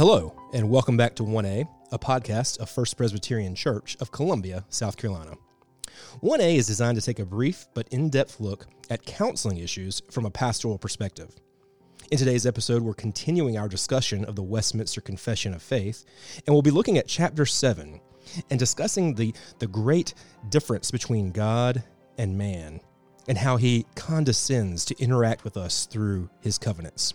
Hello, and welcome back to 1A, a podcast of First Presbyterian Church of Columbia, South Carolina. 1A is designed to take a brief but in depth look at counseling issues from a pastoral perspective. In today's episode, we're continuing our discussion of the Westminster Confession of Faith, and we'll be looking at chapter 7 and discussing the, the great difference between God and man and how he condescends to interact with us through his covenants.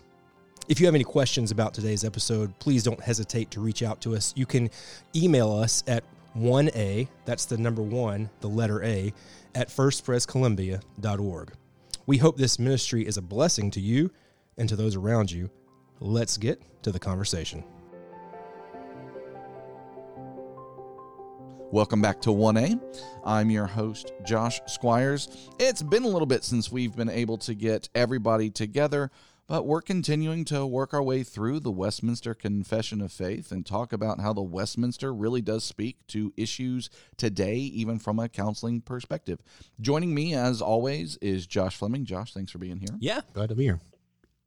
If you have any questions about today's episode, please don't hesitate to reach out to us. You can email us at 1A, that's the number one, the letter A, at firstprescolumbia.org. We hope this ministry is a blessing to you and to those around you. Let's get to the conversation. Welcome back to 1A. I'm your host, Josh Squires. It's been a little bit since we've been able to get everybody together but we're continuing to work our way through the Westminster Confession of Faith and talk about how the Westminster really does speak to issues today, even from a counseling perspective. Joining me, as always, is Josh Fleming. Josh, thanks for being here. Yeah, glad to be here.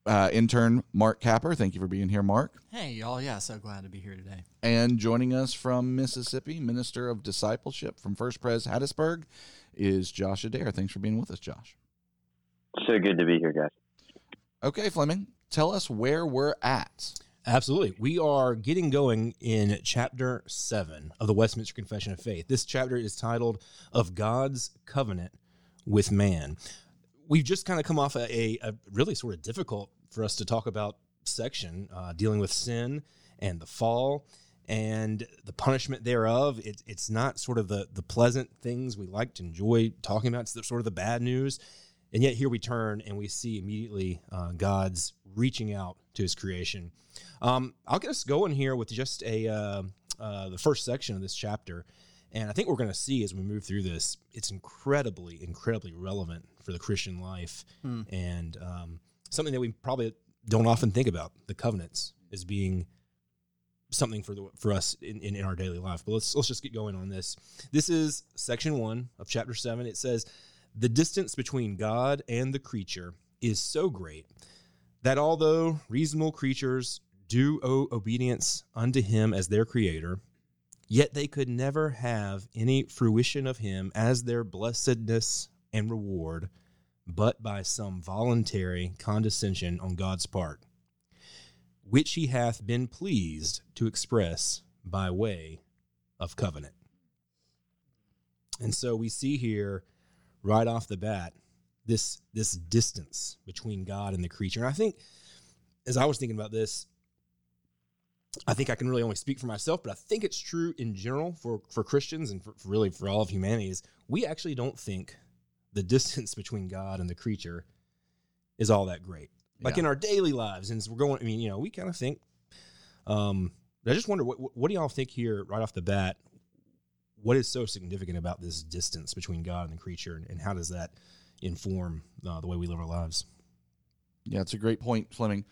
Uh, intern Mark Capper, thank you for being here, Mark. Hey, y'all. Yeah, so glad to be here today. And joining us from Mississippi, Minister of Discipleship from First Pres Hattiesburg, is Josh Adair. Thanks for being with us, Josh. So good to be here, guys. Okay, Fleming, tell us where we're at. Absolutely. We are getting going in chapter 7 of the Westminster Confession of Faith. This chapter is titled Of God's Covenant with Man. We've just kind of come off a, a really sort of difficult for us to talk about section uh, dealing with sin and the fall and the punishment thereof. It, it's not sort of the, the pleasant things we like to enjoy talking about, it's the, sort of the bad news. And yet here we turn and we see immediately uh, God's reaching out to his creation. Um, I'll get us going here with just a uh, uh, the first section of this chapter. And I think we're going to see as we move through this, it's incredibly, incredibly relevant for the Christian life hmm. and um, something that we probably don't often think about the covenants as being something for the for us in, in, in, our daily life. But let's let's just get going on this. This is section one of chapter seven. It says, the distance between God and the creature is so great that although reasonable creatures do owe obedience unto him as their creator, yet they could never have any fruition of him as their blessedness and reward, but by some voluntary condescension on God's part, which he hath been pleased to express by way of covenant. And so we see here right off the bat this this distance between God and the creature. And I think as I was thinking about this, I think I can really only speak for myself, but I think it's true in general for for Christians and for, for really for all of humanity is we actually don't think the distance between God and the creature is all that great. Like yeah. in our daily lives, and as we're going, I mean, you know, we kind of think. Um, I just wonder what what do y'all think here right off the bat? What is so significant about this distance between God and the creature, and, and how does that inform uh, the way we live our lives? Yeah, it's a great point, Fleming.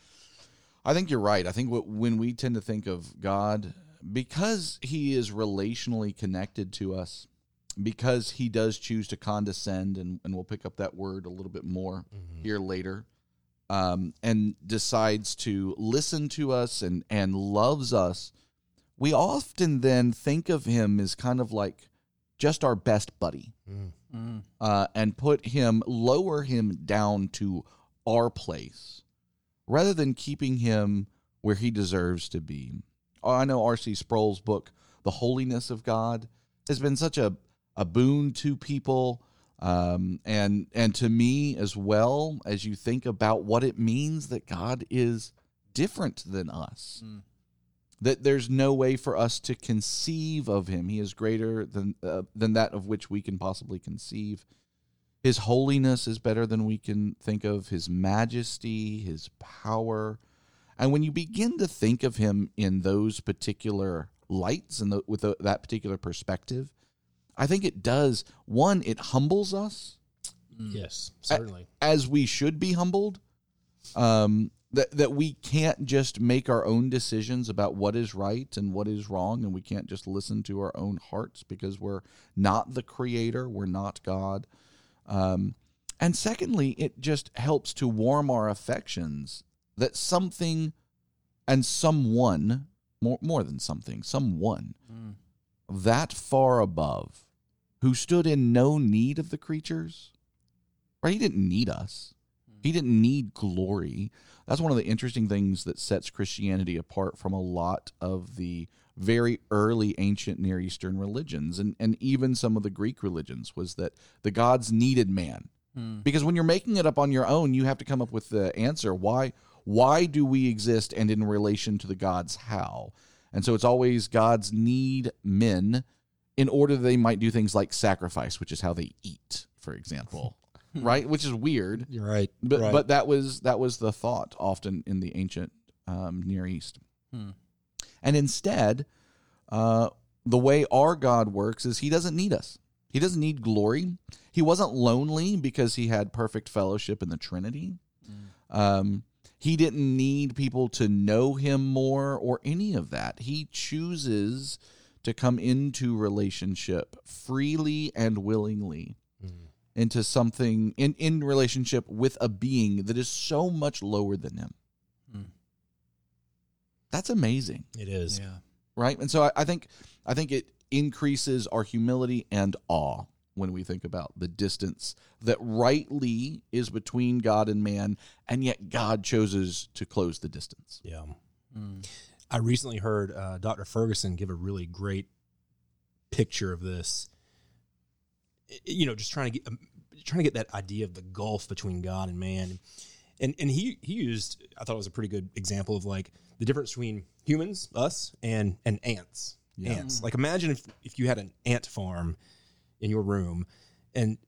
I think you're right. I think what, when we tend to think of God, because He is relationally connected to us, because He does choose to condescend, and, and we'll pick up that word a little bit more mm-hmm. here later, um, and decides to listen to us and, and loves us we often then think of him as kind of like just our best buddy mm. mm. uh, and put him, lower him down to our place rather than keeping him where he deserves to be. Oh, I know R.C. Sproul's book, The Holiness of God, has been such a, a boon to people. Um, and and to me as well as you think about what it means that God is different than us. Mm that there's no way for us to conceive of him. He is greater than uh, than that of which we can possibly conceive. His holiness is better than we can think of. His majesty, his power, and when you begin to think of him in those particular lights and the, with the, that particular perspective, I think it does. One, it humbles us. Yes, certainly, as we should be humbled. Um, that that we can't just make our own decisions about what is right and what is wrong and we can't just listen to our own hearts because we're not the creator we're not god um, and secondly it just helps to warm our affections that something and someone more more than something, someone that far above, who stood in no need of the creatures. Right? He didn't need us. He didn't need glory. That's one of the interesting things that sets Christianity apart from a lot of the very early ancient Near Eastern religions and, and even some of the Greek religions was that the gods needed man. Hmm. Because when you're making it up on your own, you have to come up with the answer. Why why do we exist and in relation to the gods how? And so it's always gods need men in order they might do things like sacrifice, which is how they eat, for example. right? Which is weird. You're right. But right. but that was that was the thought often in the ancient um, Near East. And instead, uh, the way our God works is He doesn't need us. He doesn't need glory. He wasn't lonely because He had perfect fellowship in the Trinity. Um, he didn't need people to know Him more or any of that. He chooses to come into relationship freely and willingly into something in, in relationship with a being that is so much lower than him. That's amazing, it is. Yeah. right? And so I, I think I think it increases our humility and awe when we think about the distance that rightly is between God and man, and yet God chooses to close the distance. Yeah. I recently heard uh, Dr. Ferguson give a really great picture of this. You know, just trying to get um, trying to get that idea of the gulf between God and man, and and he he used I thought it was a pretty good example of like the difference between humans, us, and and ants. Ants. Like imagine if if you had an ant farm in your room, and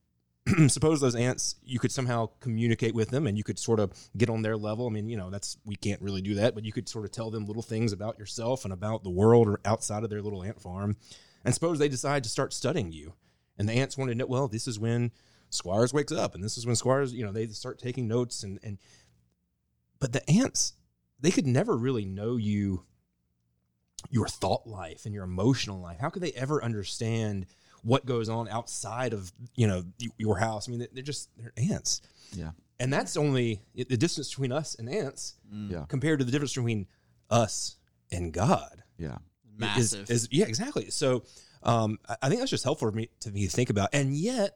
suppose those ants you could somehow communicate with them and you could sort of get on their level. I mean you know that's we can't really do that but you could sort of tell them little things about yourself and about the world or outside of their little ant farm. And suppose they decide to start studying you and the ants want to know well this is when squires wakes up and this is when squires you know they start taking notes and and but the ants they could never really know you your thought life and your emotional life how could they ever understand what goes on outside of you know your house i mean they're just they're ants Yeah. and that's only the distance between us and ants mm. Yeah. compared to the difference between us and god Yeah. is- Massive. is, yeah exactly so um, I- think that's just helpful for me to me to think about. And yet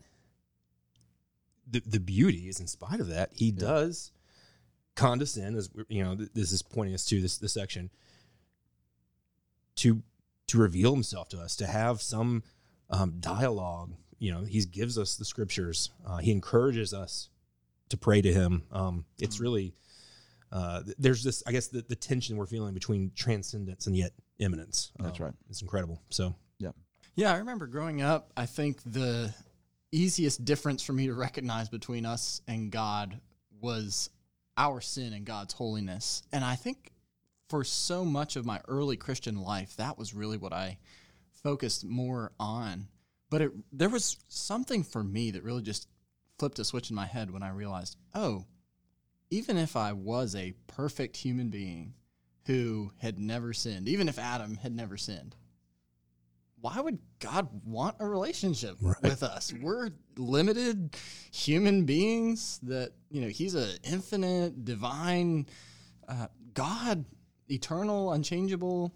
the, the beauty is in spite of that he does condescend as you know this is pointing us to this this section to to reveal himself to us to have some um, dialogue. You know he gives us the scriptures. Uh, he encourages us to pray to him. Um, it's really uh, there's this i guess the, the tension we're feeling between transcendence and yet immanence That's Um, right. it's incredible. So Yeah, I remember growing up, I think the easiest difference for me to recognize between us and God was our sin and God's holiness. And I think for so much of my early Christian life, that was really what I focused more on. But it, there was something for me that really just flipped a switch in my head when I realized, oh, even if I was a perfect human being who had never sinned, even if Adam had never sinned, why would God want a relationship Right. with us? We're limited human beings that, you know, He's an infinite, divine uh, God, eternal, unchangeable.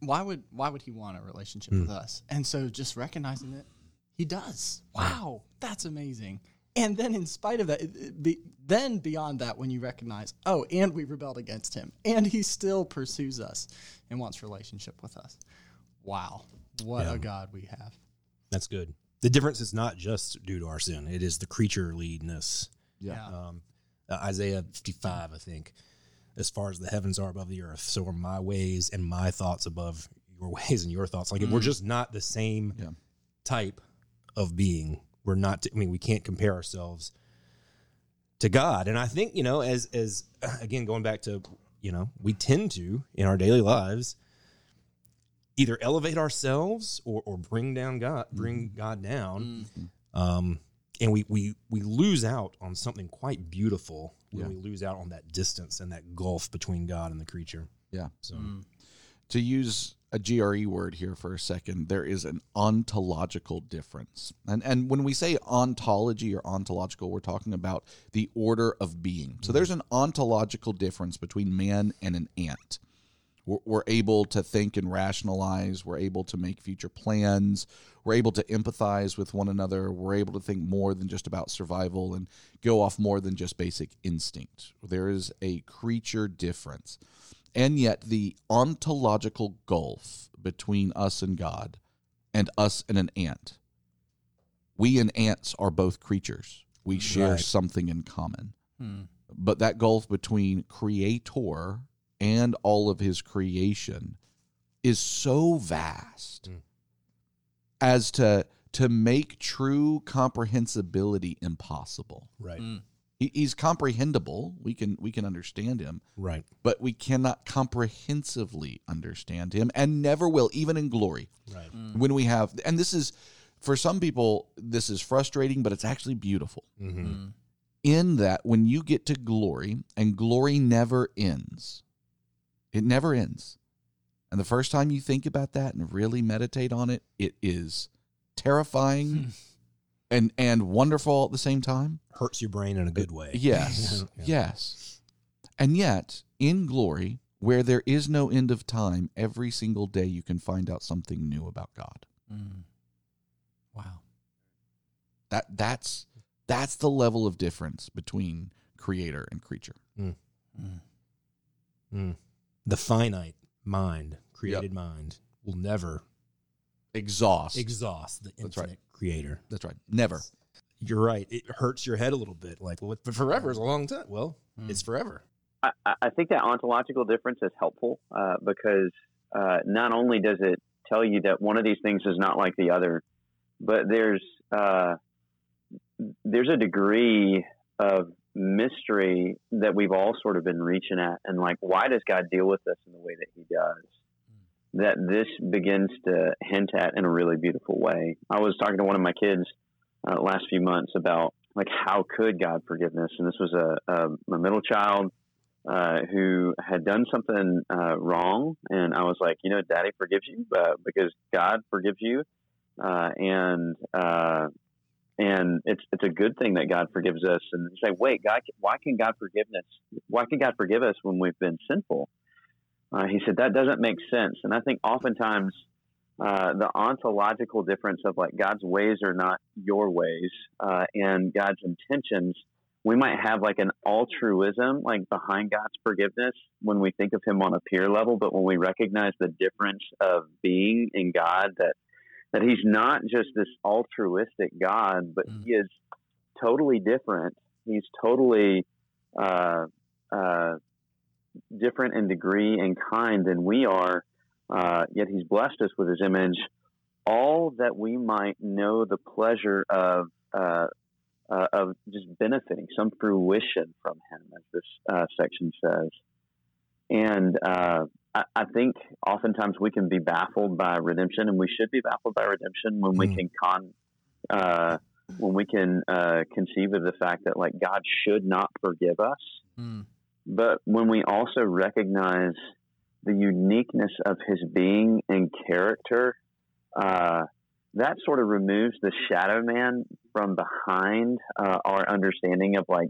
Why would why would He want a relationship with us? And so just recognizing that He does. Wow, that's amazing. And then, in spite of that, it- it be, then beyond that, when you recognize, oh, and we rebelled against Him, and He still pursues us and wants relationship with us. Wow, what Yeah. a God we have. that's good. The difference is not just due to our sin. It is the creatureliness Yeah. um, uh, isaiah 55 i think. As far as the heavens are above the earth so are my ways and my thoughts above your ways and your thoughts. Like we're just not the same Yeah. type of being. We're not i mean we can't compare ourselves to god. And i think you know as as again going back to you know we tend to in our daily lives either elevate ourselves or, or bring down god bring mm-hmm. god down mm-hmm. um, and we, we we lose out on something quite beautiful when Yeah. we lose out on that distance and that gulf between God and the creature. Yeah. So mm. to use a GRE word here for a second, there is an ontological difference. And and when we say ontology or ontological, we're talking about the order of being. So mm-hmm. there's an ontological difference between man and an ant. We're, we're able to think and rationalize. We're able to make future plans. We're able to empathize with one another. We're able to think more than just about survival and go off more than just basic instinct. There is a creature difference. And yet, the ontological gulf between us and God and us and an ant. We and ants are both creatures. We share Right. something in common. Hmm. But that gulf between creator and all of his creation is so vast Mm. as to to make true comprehensibility impossible. Right. Mm. He, he's comprehensible. We can we can understand him, Right. but we cannot comprehensively understand him and never will even in glory Right. when we have and this is for some people this is frustrating but it's actually beautiful Mm-hmm. Mm. in that when you get to glory and glory never ends it never ends and the first time you think about that and really meditate on it it is terrifying and and wonderful at the same time Hurts your brain in a good way. yes Yeah. yes and yet in glory where there is no end of time every single day you can find out something new about god Mm. Wow. that that's that's the level of difference between creator and creature Mm. Mm. The finite mind, created mind, will never exhaust exhaust the That's right. infinite creator. that's right never You're right. It hurts your head a little bit. Like, well, but forever is a long time. Well, Mm. it's forever. I, I- I think that ontological difference is helpful uh, because uh, not only does it tell you that one of these things is not like the other, but there's uh, there's a degree of mystery that we've all sort of been reaching at, and like, why does God deal with us in the way that He does? That this begins to hint at in a really beautiful way. I was talking to one of my kids uh, last few months about like how could God forgive us, and this was a, a, a middle child uh, who had done something uh, wrong, and I was like, you know, Daddy forgives you uh, because God forgives you, uh, and uh, and it's it's a good thing that God forgives us. And you say, wait, God, why can God forgive us? Why can God forgive us when we've been sinful? Uh, he said that doesn't make sense, and I think oftentimes. Uh, the ontological difference of like God's ways are not your ways, uh, and God's intentions we might have like an altruism like behind God's forgiveness when we think of him on a peer level, but when we recognize the difference of being in God that that he's not just this altruistic God, but Mm. he is totally different. He's totally uh, uh, different in degree and kind than we are. Uh, yet he's blessed us with his image, all that we might know the pleasure of uh, uh, of just benefiting, some fruition from him, as this uh, section says. And uh, I, I think oftentimes we can be baffled by redemption, and we should be baffled by redemption when we Mhm. can con, uh, when we can uh, conceive of the fact that like God should not forgive us, Mm. but when we also recognize the uniqueness of His being and character. Uh, that sort of removes the shadow man from behind uh, our understanding of like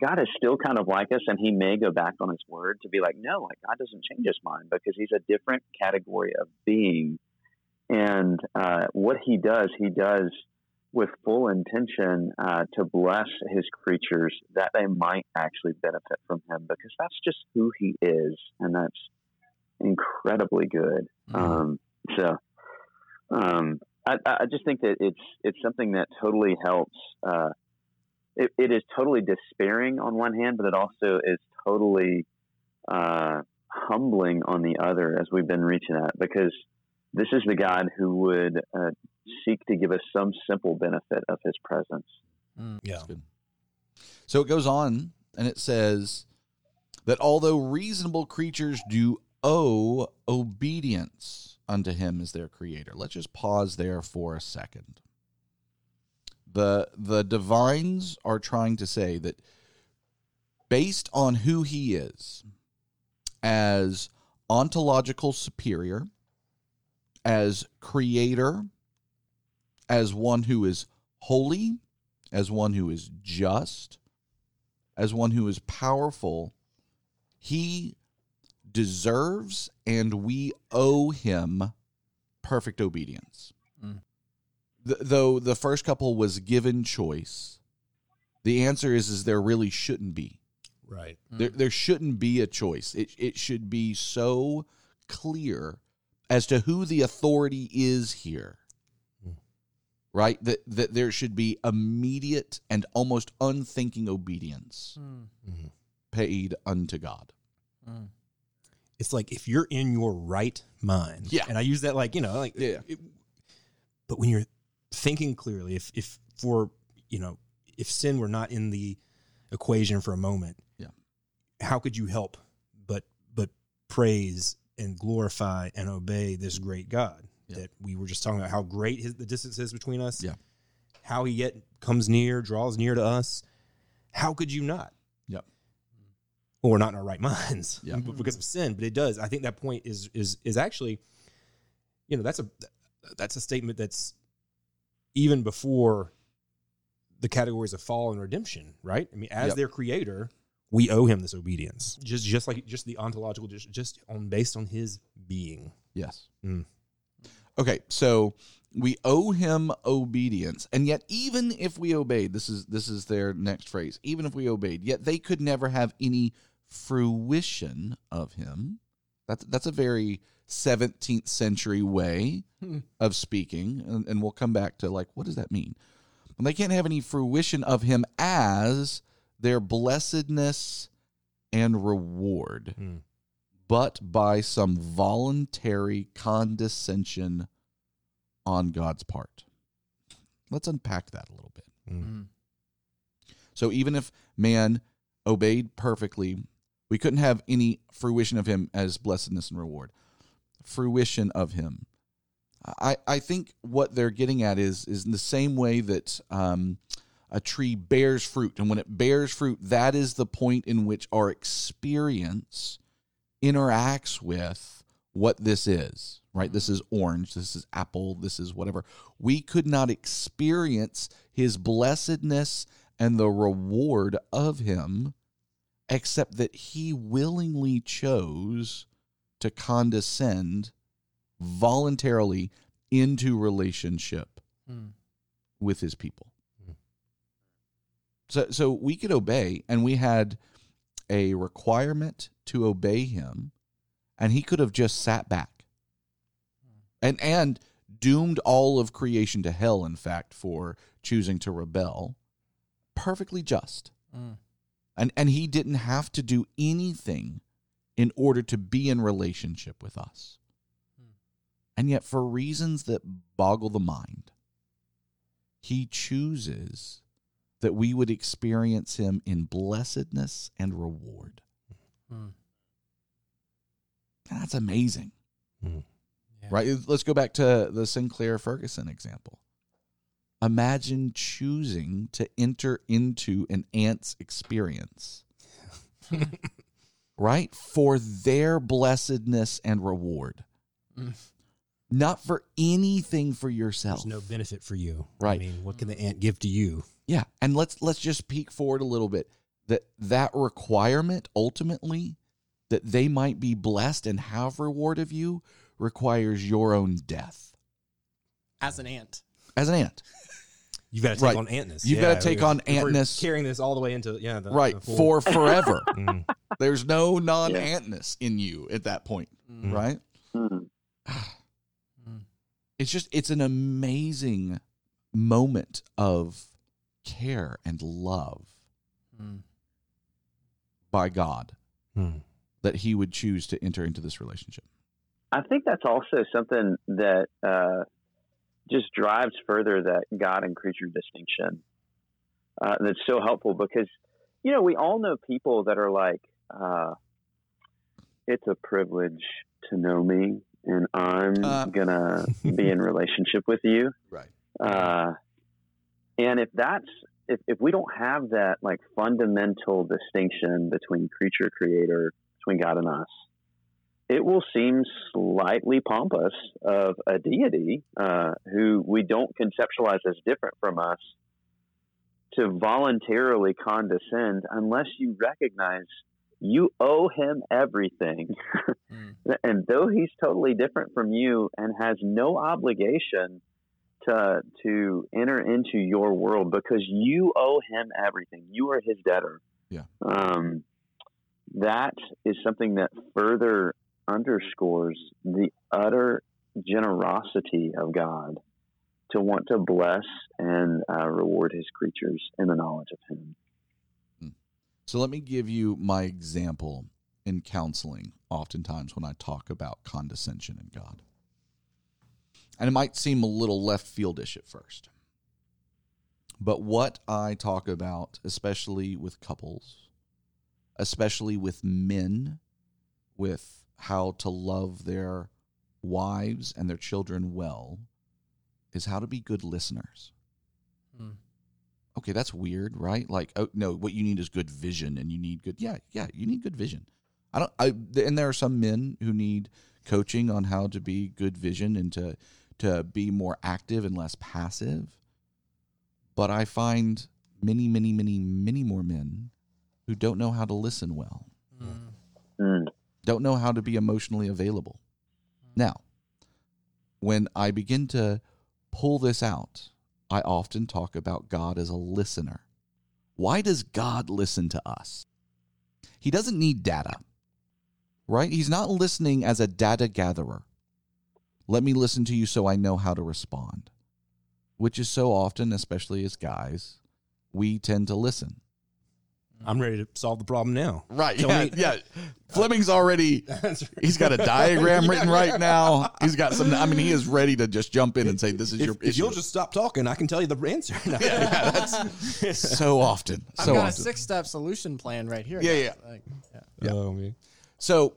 God is still kind of like us, and He may go back on His word to be like, no, like God doesn't change His mind because He's a different category of being, and uh, what He does, He does with full intention uh, to bless His creatures that they might actually benefit from Him because that's just who He is, and that's incredibly good. Mhm. Um, so. Um, I, I just think that it's it's something that totally helps. Uh, it, it is totally despairing on one hand, but it also is totally uh, humbling on the other, as we've been reaching at, because this is the God who would uh, seek to give us some simple benefit of His presence. Mm. Yeah. That's good. So it goes on and it says that although reasonable creatures do owe obedience unto him as their creator. Let's just pause there for a second. The the divines are trying to say that based on who he is as ontological superior, as creator, as one who is holy, as one who is just, as one who is powerful, he deserves and we owe him perfect obedience. Mm. Th- though the first couple was given choice, the answer is is there really shouldn't be. Right. There there shouldn't be a choice. It it should be so clear as to who the authority is here. Mm. Right? That that there should be immediate and almost unthinking obedience Mm. Mhm. paid unto God. Mm. It's like if you're in your right mind. Yeah. And I use that like, you know, like Yeah. it- but when you're thinking clearly, if if for you know, if sin were not in the equation for a moment, Yeah. how could you help but but praise and glorify and obey this great God Yeah. that we were just talking about how great his the distance is between us. Yeah. How he yet comes near, draws near to us. How could you not? Yep. Well, we're not in our right minds Yeah. because of sin, but it does. I think that point is is is actually, you know, that's a that's a statement that's even before the categories of fall and redemption, right? I mean, as Yep. their creator, we owe him this obedience. Just just like just the ontological, just just on based on his being. Yes. Mm. Okay, so we owe him obedience, and yet even if we obeyed, this is this is their next phrase. Even if we obeyed, yet they could never have any fruition of him. That's that's a very 17th century way Hmm. of speaking, and, and we'll come back to like what does that mean? And they can't have any fruition of him as their blessedness and reward Hmm. but by some voluntary condescension on God's part. Let's unpack that a little bit. Mm. So, even if man obeyed perfectly, we couldn't have any fruition of him as blessedness and reward. Fruition of him. I, I think what they're getting at is is in the same way that um, a tree bears fruit, and when it bears fruit, that is the point in which our experience interacts with what this is, right? This is orange, this is apple, this is whatever. We could not experience his blessedness and the reward of him except that he willingly chose to condescend voluntarily into relationship Mm. with his people. Mhm. So so we could obey and we had a requirement to obey him and he could have just sat back. And and doomed all of creation to hell in fact for choosing to rebel. Perfectly just. Mm. And and he didn't have to do anything in order to be in relationship with us. Hmm. And yet for reasons that boggle the mind, he chooses that we would experience him in blessedness and reward. Mm. That's amazing. Yeah. Right? Let's go back to the Sinclair Ferguson example. Imagine choosing to enter into an ant's experience, right? For their blessedness and reward, Mm. not for anything for yourself. There's no benefit for you. Right. I mean, what can the ant give to you? Yeah, and let's let's just peek forward a little bit. That that requirement ultimately that they might be blessed and have reward of you requires your own death As an ant. as an ant. You've got to take Right. on antness. You've gotta take on if antness. Carrying this all the way into yeah, the, right the for forever. Mm. There's no non-antness in you at that point, Mm. right? Mm. Mm. It's just it's an amazing moment of care and love Mm. by God Mm. that he would choose to enter into this relationship. I think that's also something that uh, just drives further that God and creature distinction. Uh, that's so helpful because, you know, we all know people that are like, uh, it's a privilege to know me and I'm Uh. going to be in relationship with you. Right. Uh, and if that's, if, if we don't have that like fundamental distinction between creature creator, between God and us, it will seem slightly pompous of a deity uh, who we don't conceptualize as different from us to voluntarily condescend unless you recognize you owe him everything. Mm. and though he's totally different from you and has no obligation to to enter into your world because you owe him everything. You are his debtor. Yeah. Um, that is something that further underscores the utter generosity of God to want to bless and uh, reward his creatures in the knowledge of him. So let me give you my example in counseling, oftentimes when I talk about condescension in God. And it might seem a little left fieldish at first. But what I talk about, especially with couples, especially with men, with how to love their wives and their children well, is how to be good listeners Mm. okay, that's weird, right? Like, oh no, what you need is good vision, and you need good, yeah, yeah, you need good vision. I don't, I, and there are some men who need coaching on how to be good vision and to to be more active and less passive. But I find many, many, many, many more men who don't know how to listen well, Mm. Mm. Don't know how to be emotionally available. Now, when I begin to pull this out, I often talk about God as a listener. Why does God listen to us? He doesn't need data, right? He's not listening as a data gatherer. Let me listen to you so I know how to respond, which is so often, especially as guys, we tend to listen. I'm ready to solve the problem now. Right. Tell yeah, me- yeah. Fleming's already That's He's got a diagram written right now. He's got some. I mean, he is ready to just jump in and say, "This is If, your if issue." you'll just stop talking, I can tell you the answer. No. yeah, that's so often, So I've so got a six step solution plan right here. Yeah, guys. yeah. Like, yeah. Oh, yeah. Oh, man. So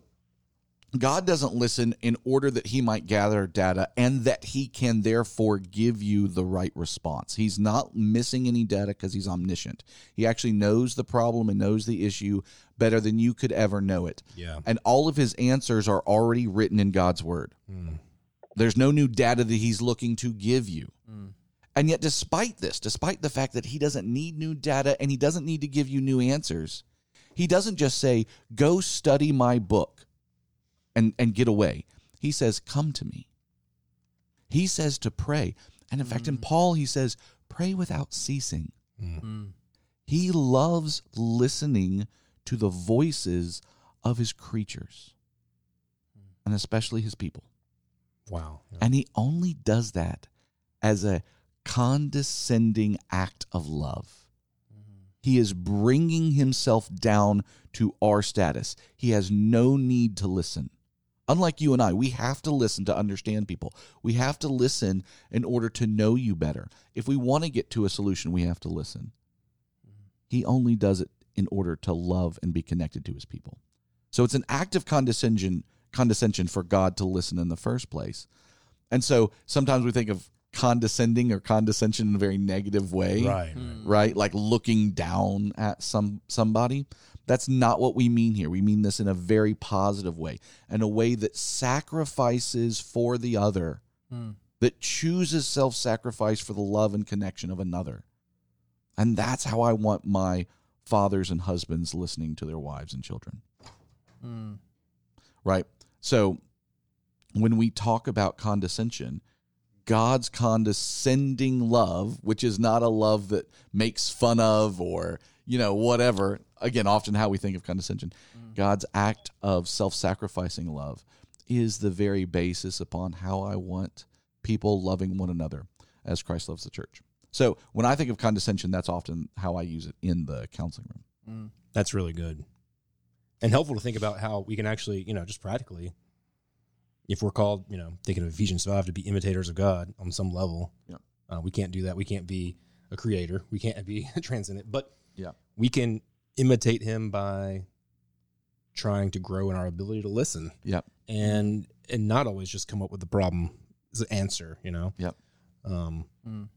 God doesn't listen in order that he might gather data and that he can therefore give you the right response. He's not missing any data because he's omniscient. He actually knows the problem and knows the issue better than you could ever know it. Yeah. And all of his answers are already written in God's word. Mm. There's no new data that he's looking to give you. Mm. And yet, despite this, despite the fact that he doesn't need new data and he doesn't need to give you new answers, he doesn't just say, go study my book and, and get away. He says, come to me. He says to pray. And in fact, in mm. Paul, he says, pray without ceasing. Mm. mm. He loves listening to the voices of his creatures and especially his people. Wow. And he only does that as a condescending act of love. Mm-hmm. He is bringing himself down to our status. He has no need to listen. Unlike you and I, we have to listen to understand people. We have to listen in order to know you better. If we want to get to a solution, we have to listen. He only does it in order to love and be connected to his people. So it's an act of condescension condescension for God to listen in the first place. And so sometimes we think of condescending or condescension in a very negative way Right. Mm. right? Like looking down at some somebody. That's not what we mean here. We mean this in a very positive way, in a way that sacrifices for the other, Mm. that chooses self-sacrifice for the love and connection of another. And that's how I want my fathers and husbands listening to their wives and children, Mm. right? So when we talk about condescension, God's condescending love, which is not a love that makes fun of or, you know, whatever. Again, often how we think of condescension. God's act of self sacrificing love is the very basis upon how I want people loving one another as Christ loves the church. So when I think of condescension, that's often how I use it in the counseling room. Mm. That's really good and helpful to think about how we can actually, you know, just practically, if we're called, you know, thinking of Ephesians 5 to be imitators of God on some level, Yep. uh, we can't do that. We can't be a creator. We can't be transcendent, but Yeah. we can imitate him by trying to grow in our ability to listen Yep. and and not always just come up with the problem as an answer, you know? Yep. Um, Mm.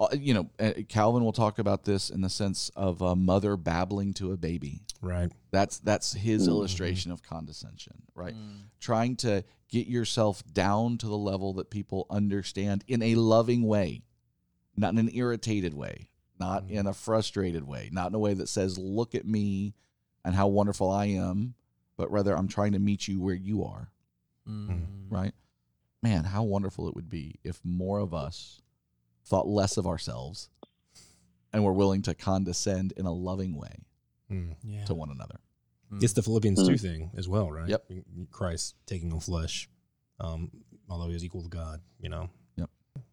Uh, you know, uh, Calvin will talk about this in the sense of a mother babbling to a baby. right. That's that's his Mhm. illustration of condescension, right? Mm. Trying to get yourself down to the level that people understand in a loving way, not in an irritated way, not Mhm. in a frustrated way, not in a way that says, "Look at me, and how wonderful I am, but rather I'm trying to meet you where you are, Mm. right? Man, how wonderful it would be if more of us thought less of ourselves and were willing to condescend in a loving way Mm. Yeah. to one another. It's the Philippians Mm. 2 thing as well, right? Yep. Christ taking on flesh, um, although he was equal to God, you know?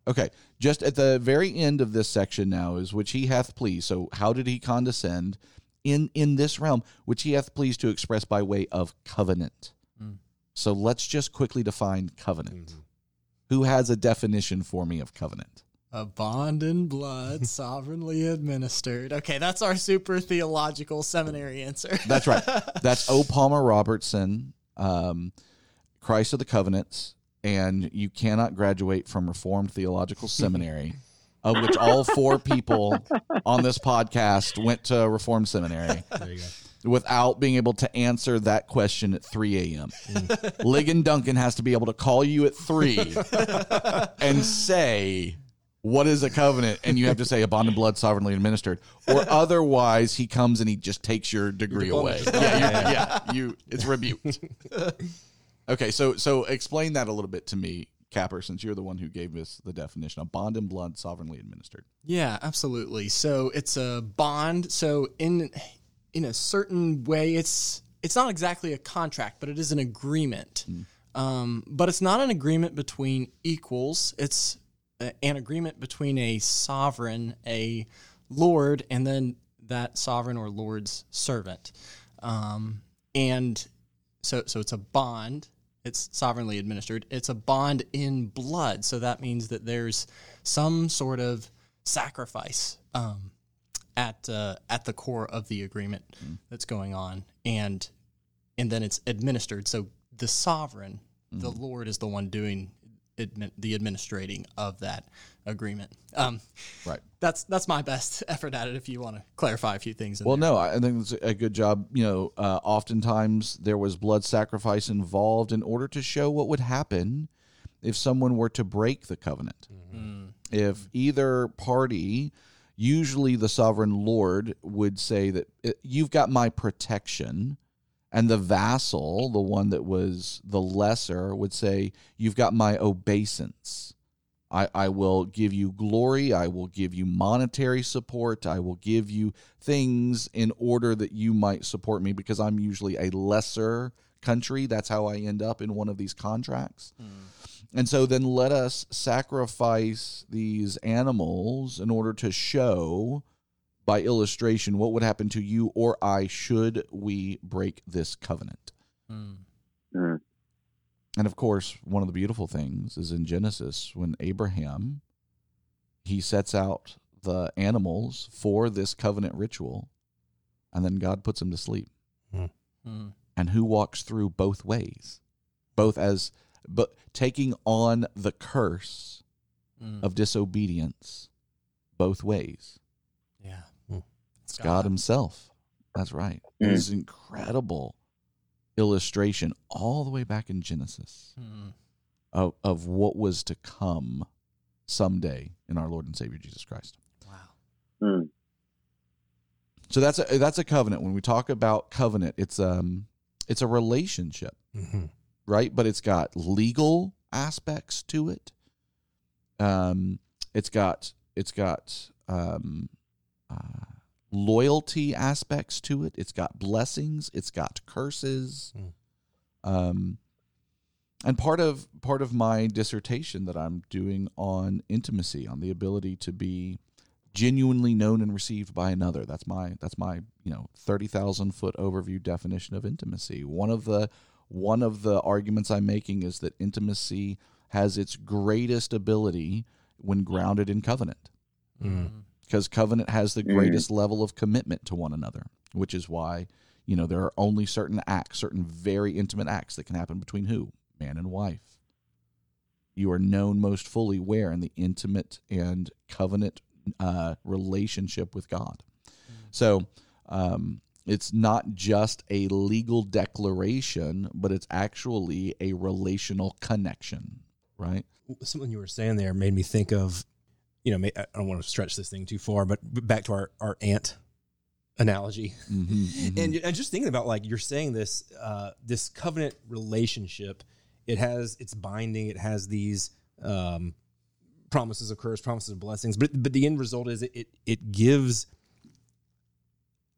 Okay, just at the very end of this section now is which he hath pleased. So how did he condescend in in this realm, which he hath pleased to express by way of covenant? Mm. So let's just quickly define covenant. Mhm. Who has a definition for me of covenant? A bond in blood, sovereignly administered. Okay, that's our super theological seminary answer. That's right. That's O. Palmer Robertson, um, Christ of the Covenants, and you cannot graduate from Reformed Theological Seminary, of which all four people on this podcast went to Reformed Seminary, There you go. without being able to answer that question at 3 a.m. Ligon Duncan has to be able to call you at 3 and say, what is a covenant? And you have to say a bond of blood sovereignly administered, or otherwise he comes and he just takes your degree away. Yeah, you yeah, you it's rebuked. Okay, so so explain that a little bit to me, Capper, since you're the one who gave us the definition of bond and blood sovereignly administered. Yeah, absolutely. So it's a bond. So in in a certain way, it's it's not exactly a contract, but it is an agreement. Um, but it's not an agreement between equals. It's a, an agreement between a sovereign, a lord, and then that sovereign or lord's servant. Um, and so so it's a bond. It's sovereignly administered. It's a bond in blood. So that means that there's some sort of sacrifice um, at uh, at the core of the agreement that's going on, and and then it's administered. So the sovereign, the Lord, is the one doing admin, the administrating of that agreement. Um, Right. that's that's my best effort at it. If you want to clarify a few things. Well, there. no, I think it's a good job. You know, uh, oftentimes there was blood sacrifice involved in order to show what would happen if someone were to break the covenant. Mm. If either party, usually the sovereign lord, would say that "Uh, you've got my protection, and the vassal, the one that was the lesser, would say you've got my obeisance. I, I will give you glory. I will give you monetary support. I will give you things in order that you might support me because I'm usually a lesser country. That's how I end up in one of these contracts. And so then let us sacrifice these animals in order to show by illustration what would happen to you or I should we break this covenant. Mm. Mm. And of course, one of the beautiful things is in Genesis when Abraham he sets out the animals for this covenant ritual and then God puts him to sleep. Mm. And who walks through both ways? Both as but taking on the curse Mm. of disobedience both ways. yeah, Mm. It's God himself. That's right. Mm. It's incredible illustration all the way back in Genesis. Mm. of, of what was to come someday in our Lord and Savior Jesus Christ. Wow. Mm. So that's a that's a covenant. When we talk about covenant, it's um it's a relationship, hmm right? But it's got legal aspects to it. Um, it's got it's got um, uh, loyalty aspects to it. It's got blessings. It's got curses. Mm. Um, and part of part of my dissertation that I'm doing on intimacy, on the ability to be genuinely known and received by another. That's my that's my you know thirty thousand foot overview definition of intimacy. One of the one of the arguments I'm making is that intimacy has its greatest ability when grounded in covenant Mm. Because covenant has the Mhm. greatest level of commitment to one another, which is why you know there are only certain acts, certain very intimate acts that can happen between who man and wife. You are known most fully where in the intimate and covenant uh, relationship with God. So um, it's not just a legal declaration, but it's actually a relational connection, right? Something you were saying there made me think of, you know, I don't want to stretch this thing too far, but back to our, our ant analogy. Mhm, And, and just thinking about like you're saying this uh, this covenant relationship, it has it's binding. It has these um, promises of curse, promises of blessings. But but the end result is it it, it gives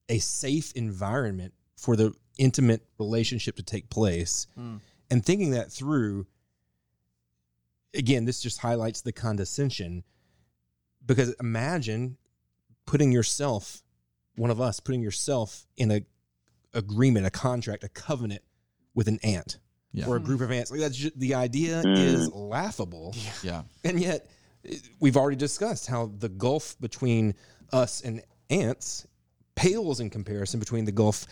a safe environment for the intimate relationship to take place. Mm. And thinking that through, again, this just highlights the condescension. Because imagine putting yourself, one of us, putting yourself in a agreement, a contract, a covenant with an ant Yeah. or a group of ants. Like that's just, the idea Mm. is laughable. yeah. And yet, we've already discussed how the gulf between us and ants pales in comparison between the gulf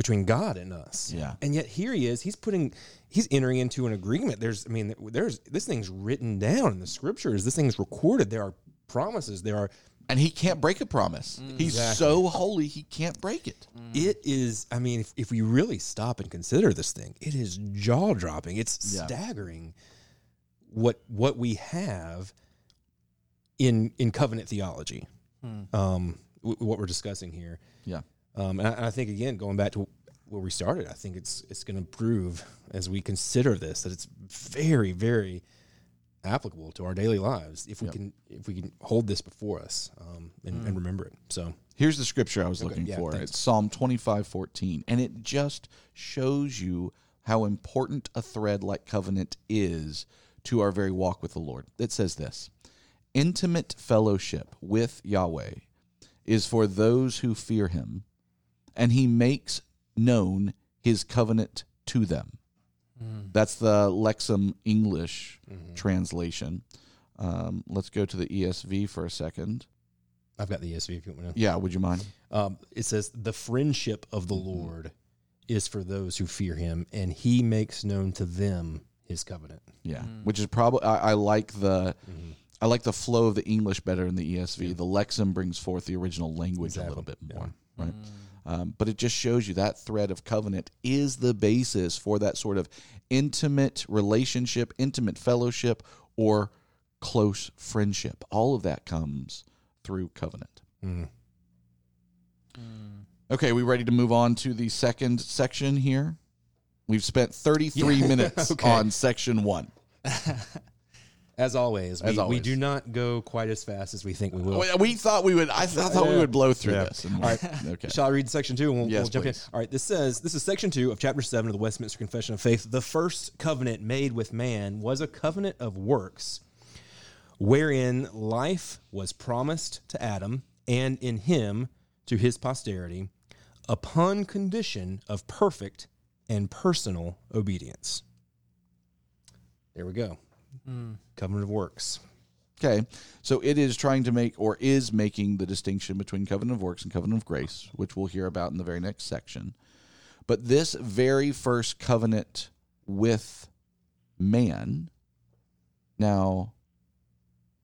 between God and us. Yeah. And yet here he is, he's putting he's entering into an agreement. There's I mean there's this thing's written down in the scriptures. This thing's recorded. There are promises. There are And he can't break a promise. Mm. He's Exactly. so holy, he can't break it. Mm. it is I mean if, if we really stop and consider this thing, it is jaw dropping. It's Yeah. staggering what what we have in in covenant theology. Hmm. Um w- what we're discussing here. Yeah. Um, and, I, and I think again, going back to where we started, I think it's it's going to prove as we consider this that it's very very applicable to our daily lives if we Yep. can if we can hold this before us um, and, and remember it. So Here's the scripture I was Okay, looking yeah, for. thanks. It's Psalm 25, 14. And it just shows you how important a thread like covenant is to our very walk with the Lord. It says this Intimate fellowship with Yahweh is for those who fear him, and he makes known his covenant to them. That's the Lexham English translation. Um, let's go to the ESV for a second. I've got the ESV if you want to. Yeah, would you mind? Um, it says the friendship of the Lord is for those who fear Him, and He makes known to them His covenant. Yeah, which is probably I, I like the Mm-hmm. I like the flow of the English better in the ESV. The Lexham brings forth the original language a little bit Exactly. more, right? Um, but it just shows you that thread of covenant is the basis for that sort of intimate relationship, intimate fellowship, or close friendship. All of that comes through covenant. Mm. Okay, we ready to move on to the second section here? We've spent 33 Yeah. minutes Okay. on section one. As always, As we, always. we do not go quite as fast as we think we will. We, we thought we would. I, th- I thought we would blow through Yeah. this. All right. Okay. Shall I read section two and we'll, Yes, we'll jump please. in? All right. This says this is section two of chapter seven of the Westminster Confession of Faith. The first covenant made with man was a covenant of works, wherein life was promised to Adam and in him to his posterity, upon condition of perfect and personal obedience. There we go. Covenant of works. Okay. So it is trying to make, or is making, the distinction between covenant of works and covenant of grace, which we'll hear about in the very next section. But this very first covenant with man, now,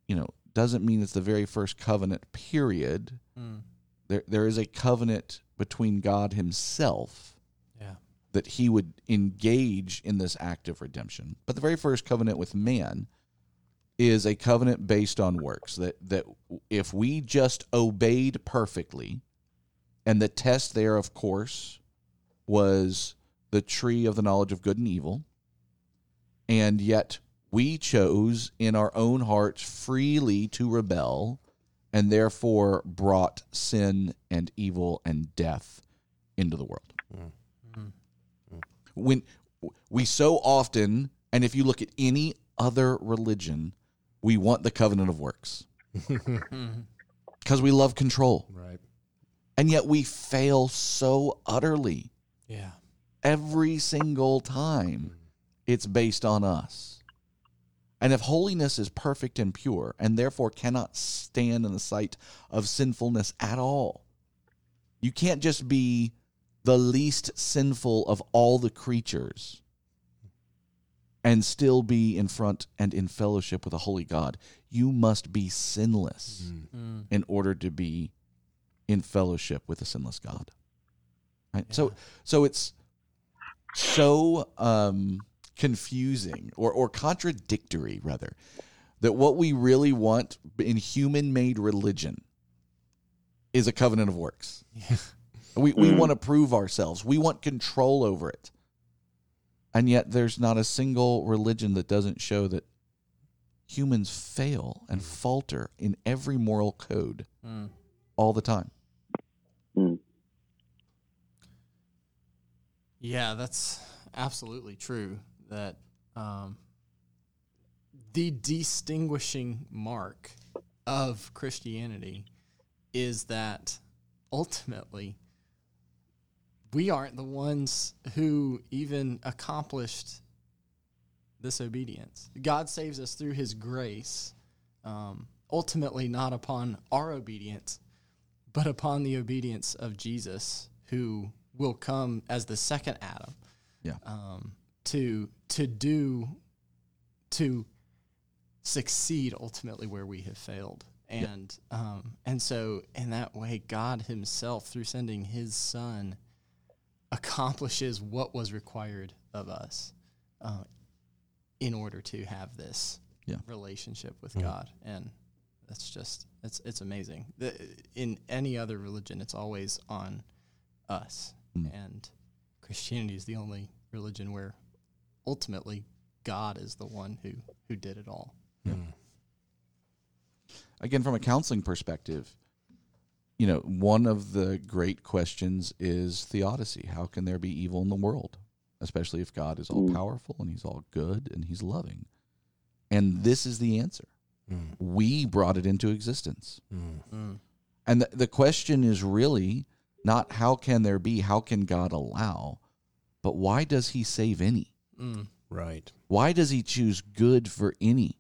you know, doesn't mean it's the very first covenant, period. Mm. There, there is a covenant between God Himself. That he would engage in this act of redemption. But the very first covenant with man is a covenant based on works that that if we just obeyed perfectly and the test there of course was the tree of the knowledge of good and evil and yet we chose in our own hearts freely to rebel and therefore brought sin and evil and death into the world hmm. When we so often and if you look at any other religion we want the covenant of works because we love control Right. and yet we fail so utterly Yeah. every single time it's based on us and if holiness is perfect and pure and therefore cannot stand in the sight of sinfulness at all you can't just be the least sinful of all the creatures and still be in front and in fellowship with a holy God. You must be sinless Mm. in order to be in fellowship with a sinless God. Right? So so it's so um confusing or or contradictory rather that what we really want in human made religion is a covenant of works. We we Mm. want to prove ourselves. We want control over it. And yet there's not a single religion that doesn't show that humans fail and falter in every moral code Mm. all the time. Mm. Yeah, that's absolutely true. That um, the distinguishing mark of Christianity is that ultimately we aren't the ones who even accomplished this obedience. God saves us through His grace, um, ultimately not upon our obedience, but upon the obedience of Jesus, who will come as the second Adam. Yeah. Um, to to do to succeed ultimately where we have failed. And um, and so in that way, God Himself, through sending His Son, accomplishes what was required of us uh, in order to have this Yeah. relationship with Mm. God. And that's just it's it's amazing. The, in any other religion, it's always on us, Mm. and Christianity is the only religion where ultimately God is the one who who did it all. Mm. again from a counseling perspective you know one of the great questions is theodicy how can there be evil in the world especially if god is all Mm. powerful and he's all good and he's loving and this is the answer Mm. we brought it into existence Mm. and the, the question is really not how can there be how can god allow but why does he save any Mm. Right. why does he choose good for any,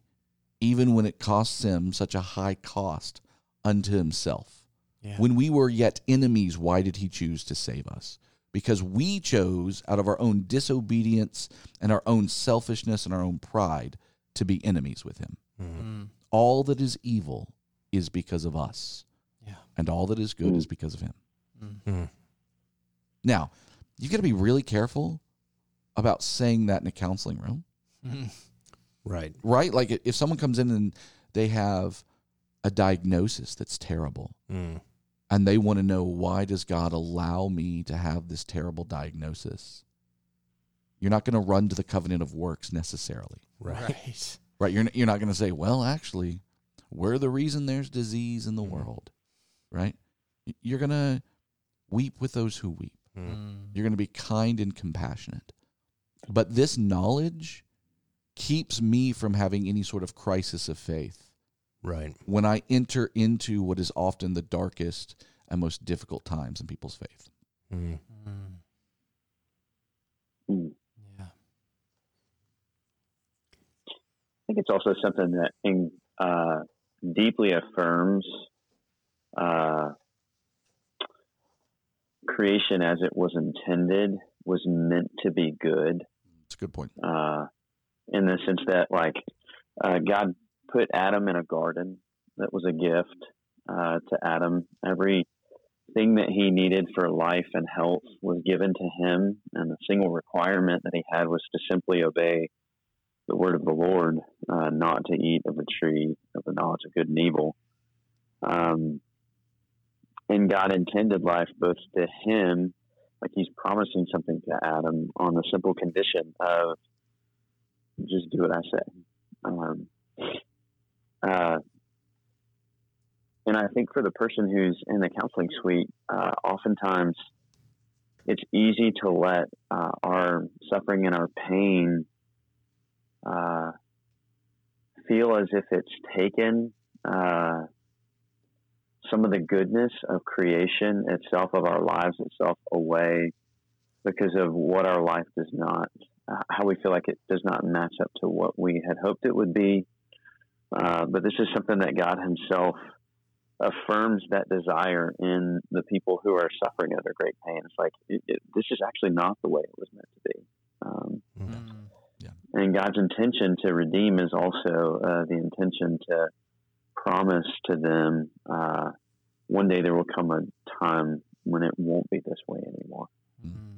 even when it costs him such a high cost unto himself? Yeah. When we were yet enemies, why did he choose to save us? Because we chose out of our own disobedience and our own selfishness and our own pride to be enemies with him. Mm. Mm. All that is evil is because of us, Yeah. and all that is good Mm. is because of him. Mm. Mm. Now, you've got to be really careful about saying that in a counseling room. Right. right? Like if someone comes in and they have a diagnosis that's terrible Mm. And they want to know why does God allow me to have this terrible diagnosis? You're not going to run to the covenant of works necessarily, Right. Right. right? You're you're not going to say, "Well, actually, we're the reason there's disease in the Mhm. world." Right? You're going to weep with those who weep. Mm. Mm. You're going to be kind and compassionate. But this knowledge keeps me from having any sort of crisis of faith Right. when I enter into what is often the darkest and most difficult times in people's faith. Mm. Mm. Yeah. I think it's also something that in, uh, deeply affirms uh, creation as it was intended was meant to be good. It's a good point. uh, in the sense that like uh, God put Adam in a garden that was a gift uh, to Adam. Everything that he needed for life and health was given to him, and the single requirement that he had was to simply obey the word of the Lord, uh, not to eat of the tree of the knowledge of good and evil. Um, and God intended life both to him, like he's promising something to Adam on the simple condition of just do what I say. Um, uh, and I think for the person who's in the counseling suite, uh, oftentimes it's easy to let uh, our suffering and our pain uh, feel as if it's taken uh, some of the goodness of creation itself, of our lives itself, away because of what our life does not uh, how we feel like it does not match up to what we had hoped it would be. Uh, but this is something that God Himself affirms that desire in the people who are suffering under great pain. It's like it, it, this is actually not the way it was meant to be. Um, Mm. and God's intention to redeem is also uh, the intention to promise to them uh, one day there will come a time when it won't be this way anymore. Mm.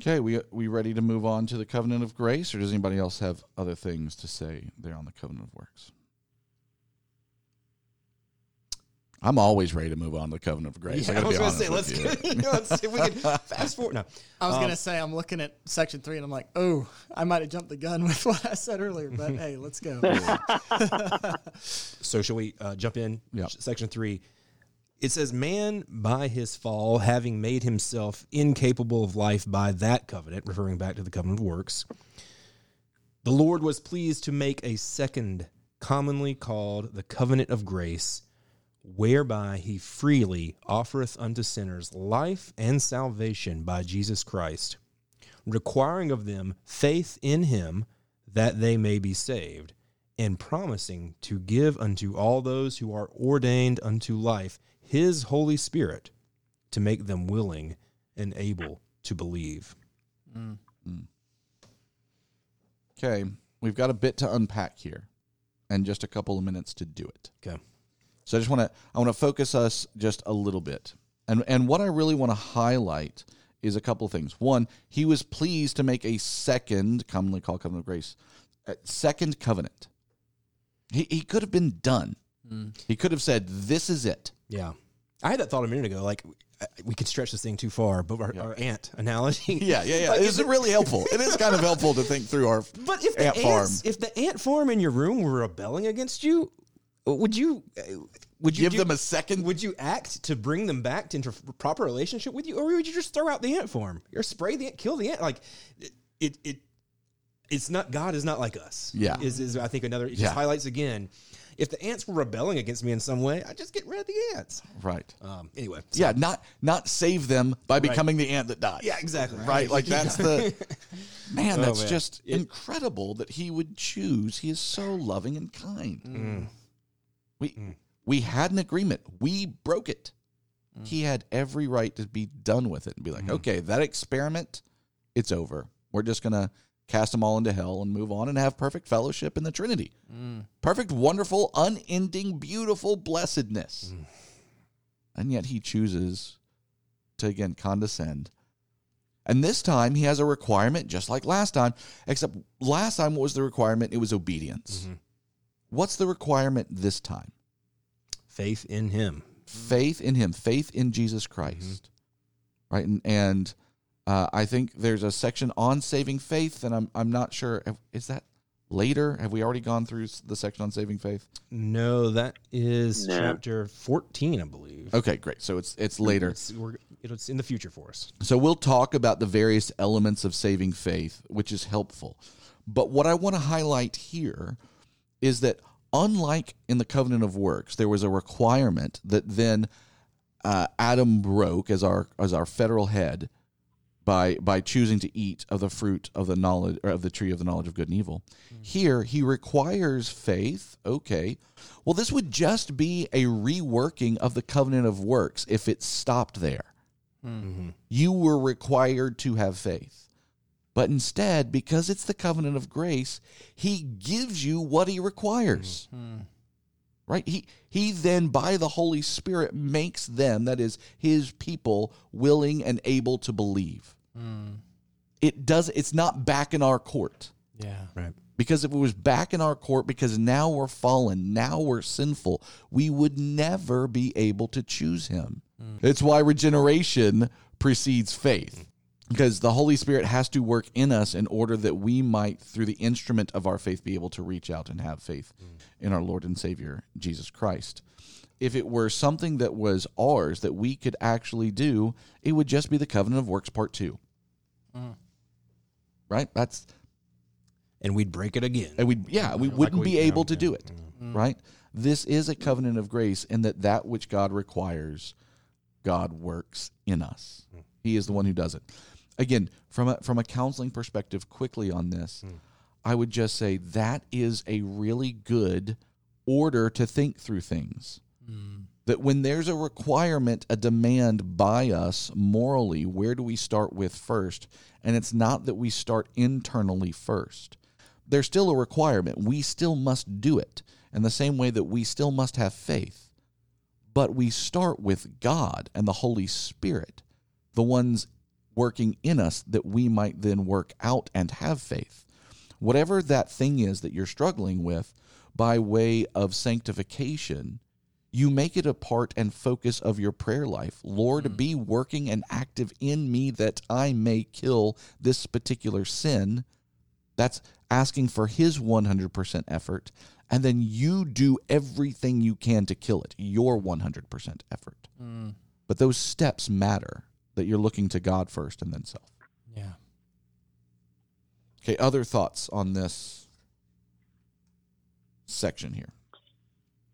Okay, we we ready to move on to the covenant of grace, or does anybody else have other things to say there on the covenant of works? I'm always ready to move on to the covenant of grace. I Yeah, I, gotta was going to say, let's, you. let's see if we can fast forward. No. I was Um, gonna say I'm looking at section three and I'm like, oh, I might have jumped the gun with what I said earlier, but hey, let's go. So shall we uh, jump in? Yeah. Section three. It says, "Man, by his fall, having made himself incapable of life by that covenant, referring back to the covenant of works, the Lord was pleased to make a second, commonly called the covenant of grace, whereby he freely offereth unto sinners life and salvation by Jesus Christ, requiring of them faith in him that they may be saved, and promising to give unto all those who are ordained unto life his Holy Spirit to make them willing and able to believe. Mm. Okay, we've got a bit to unpack here, and just a couple of minutes to do it. Okay. So I just want to I want to focus us just a little bit, and and what I really want to highlight is a couple of things. One, he was pleased to make a second, commonly called covenant of grace, a second covenant. He he could have been done. Mm. He could have said, "This is it." Yeah. I had that thought a minute ago. Like, we could stretch this thing too far, but our, our ant analogy. Yeah, yeah, yeah. Like, It's if really helpful. It is kind of helpful to think through our But if the ant farm. ants, if the ant farm in your room were rebelling against you, would you uh, would you Give do- them a second. Would you act to bring them back to into proper relationship with you, or would you just throw out the ant farm or spray the ant, kill the ant? Like it, it, it it's not God is not like us. Yeah. is is I think another. It Yeah. just highlights again. If the ants were rebelling against me in some way, I'd just get rid of the ants. Right. Um. Anyway. so- Yeah, not not save them by becoming the ant that died. Yeah. Exactly. Right? Like that's the man, Oh, that's man. just It- incredible that he would choose. He is so loving and kind. Mm. We mm. we had an agreement. We broke it. Mm. He had every right to be done with it and be like, okay, that experiment, it's over. We're just gonna cast them all into hell and move on and have perfect fellowship in the Trinity. Perfect, wonderful, unending, beautiful blessedness. And yet he chooses to again condescend. And this time he has a requirement just like last time, except last time what was the requirement? It was obedience. What's the requirement this time? Faith in Him. Faith in him, faith in Jesus Christ. Right? And, and uh, I think there's a section on saving faith, and I'm, I'm not sure. Is that later? Have we already gone through the section on saving faith? No, that is No. chapter fourteen, I believe. Okay, great. So it's it's later. It's, we're, it's in the future for us. So we'll talk about the various elements of saving faith, which is helpful. But what I want to highlight here is that unlike in the covenant of works, there was a requirement that then uh, Adam broke as our as our federal head by by choosing to eat of the fruit of the knowledge or of the tree of the knowledge of good and evil. Mm. Here he requires faith. Okay. Well, this would just be a reworking of the covenant of works if it stopped there mm. mm-hmm. you were required to have faith. But instead, because it's the covenant of grace, he gives you what he requires. Mm-hmm. Right? He he then by the Holy Spirit makes them, that is his people, willing and able to believe. It does it's not back in our court. Yeah. Right. Because if it was back in our court, because now we're fallen, now we're sinful, we would never be able to choose him. Mm. It's why regeneration precedes faith. Because the Holy Spirit has to work in us in order that we might, through the instrument of our faith, be able to reach out and have faith mm. in our Lord and Savior, Jesus Christ. If it were something that was ours that we could actually do, it would just be the covenant of works part two. Right? That's And we'd break it again. and we yeah we Like wouldn't we- be able to yeah, do it mm-hmm. right? This is a covenant of grace in that that which god requires god works in us. Mm. He is the one who does it. Again from a from a counseling perspective quickly on this mm. i would just say that is a really good order to think through things mm. That when there's a requirement, a demand by us morally, where do we start with first? And it's not that we start internally first. There's still a requirement. We still must do it in the same way that we still must have faith. But we start with God and the Holy Spirit, the ones working in us that we might then work out and have faith. Whatever that thing is that you're struggling with, by way of sanctification, you make it a part and focus of your prayer life. Lord, be working and active in me that I may kill this particular sin. That's asking for his 100% effort. And then you do everything you can to kill it, your 100% effort. Mm, But those steps matter that you're looking to God first and then self. yeah. Okay, other thoughts on this section here?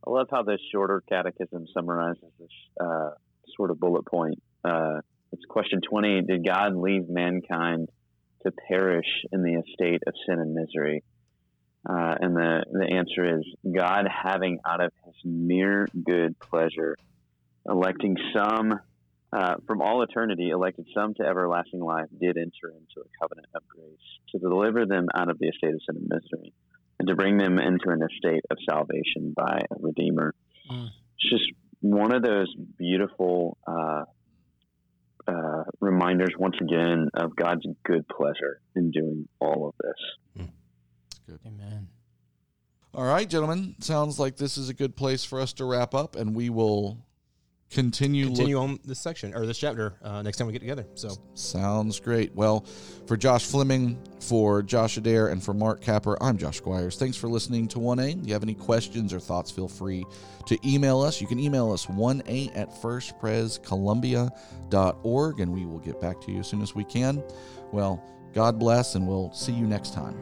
I love how this shorter catechism summarizes this uh, sort of bullet point. Uh, it's question 20 Did God leave mankind to perish in the estate of sin and misery? Uh, and the, the answer is God, having out of his mere good pleasure, electing some uh, from all eternity, elected some to everlasting life, did enter into a covenant of grace to deliver them out of the estate of sin and misery and to bring them into an estate of salvation by a redeemer. Mm. It's just one of those beautiful uh, uh, reminders, once again, of God's good pleasure in doing all of this. good Amen. All right, gentlemen. Sounds like this is a good place for us to wrap up, and we will continue. look- Continue on this section or this chapter uh, next time we get together. So Sounds great. Well, for Josh Fleming, for Josh Adair, and for Mark Capper, I'm Josh Squires. Thanks for listening to 1A. If you have any questions or thoughts, feel free to email us. You can email us 1A at firstprescolumbia.org, and we will get back to you as soon as we can. Well, God bless, and we'll see you next time.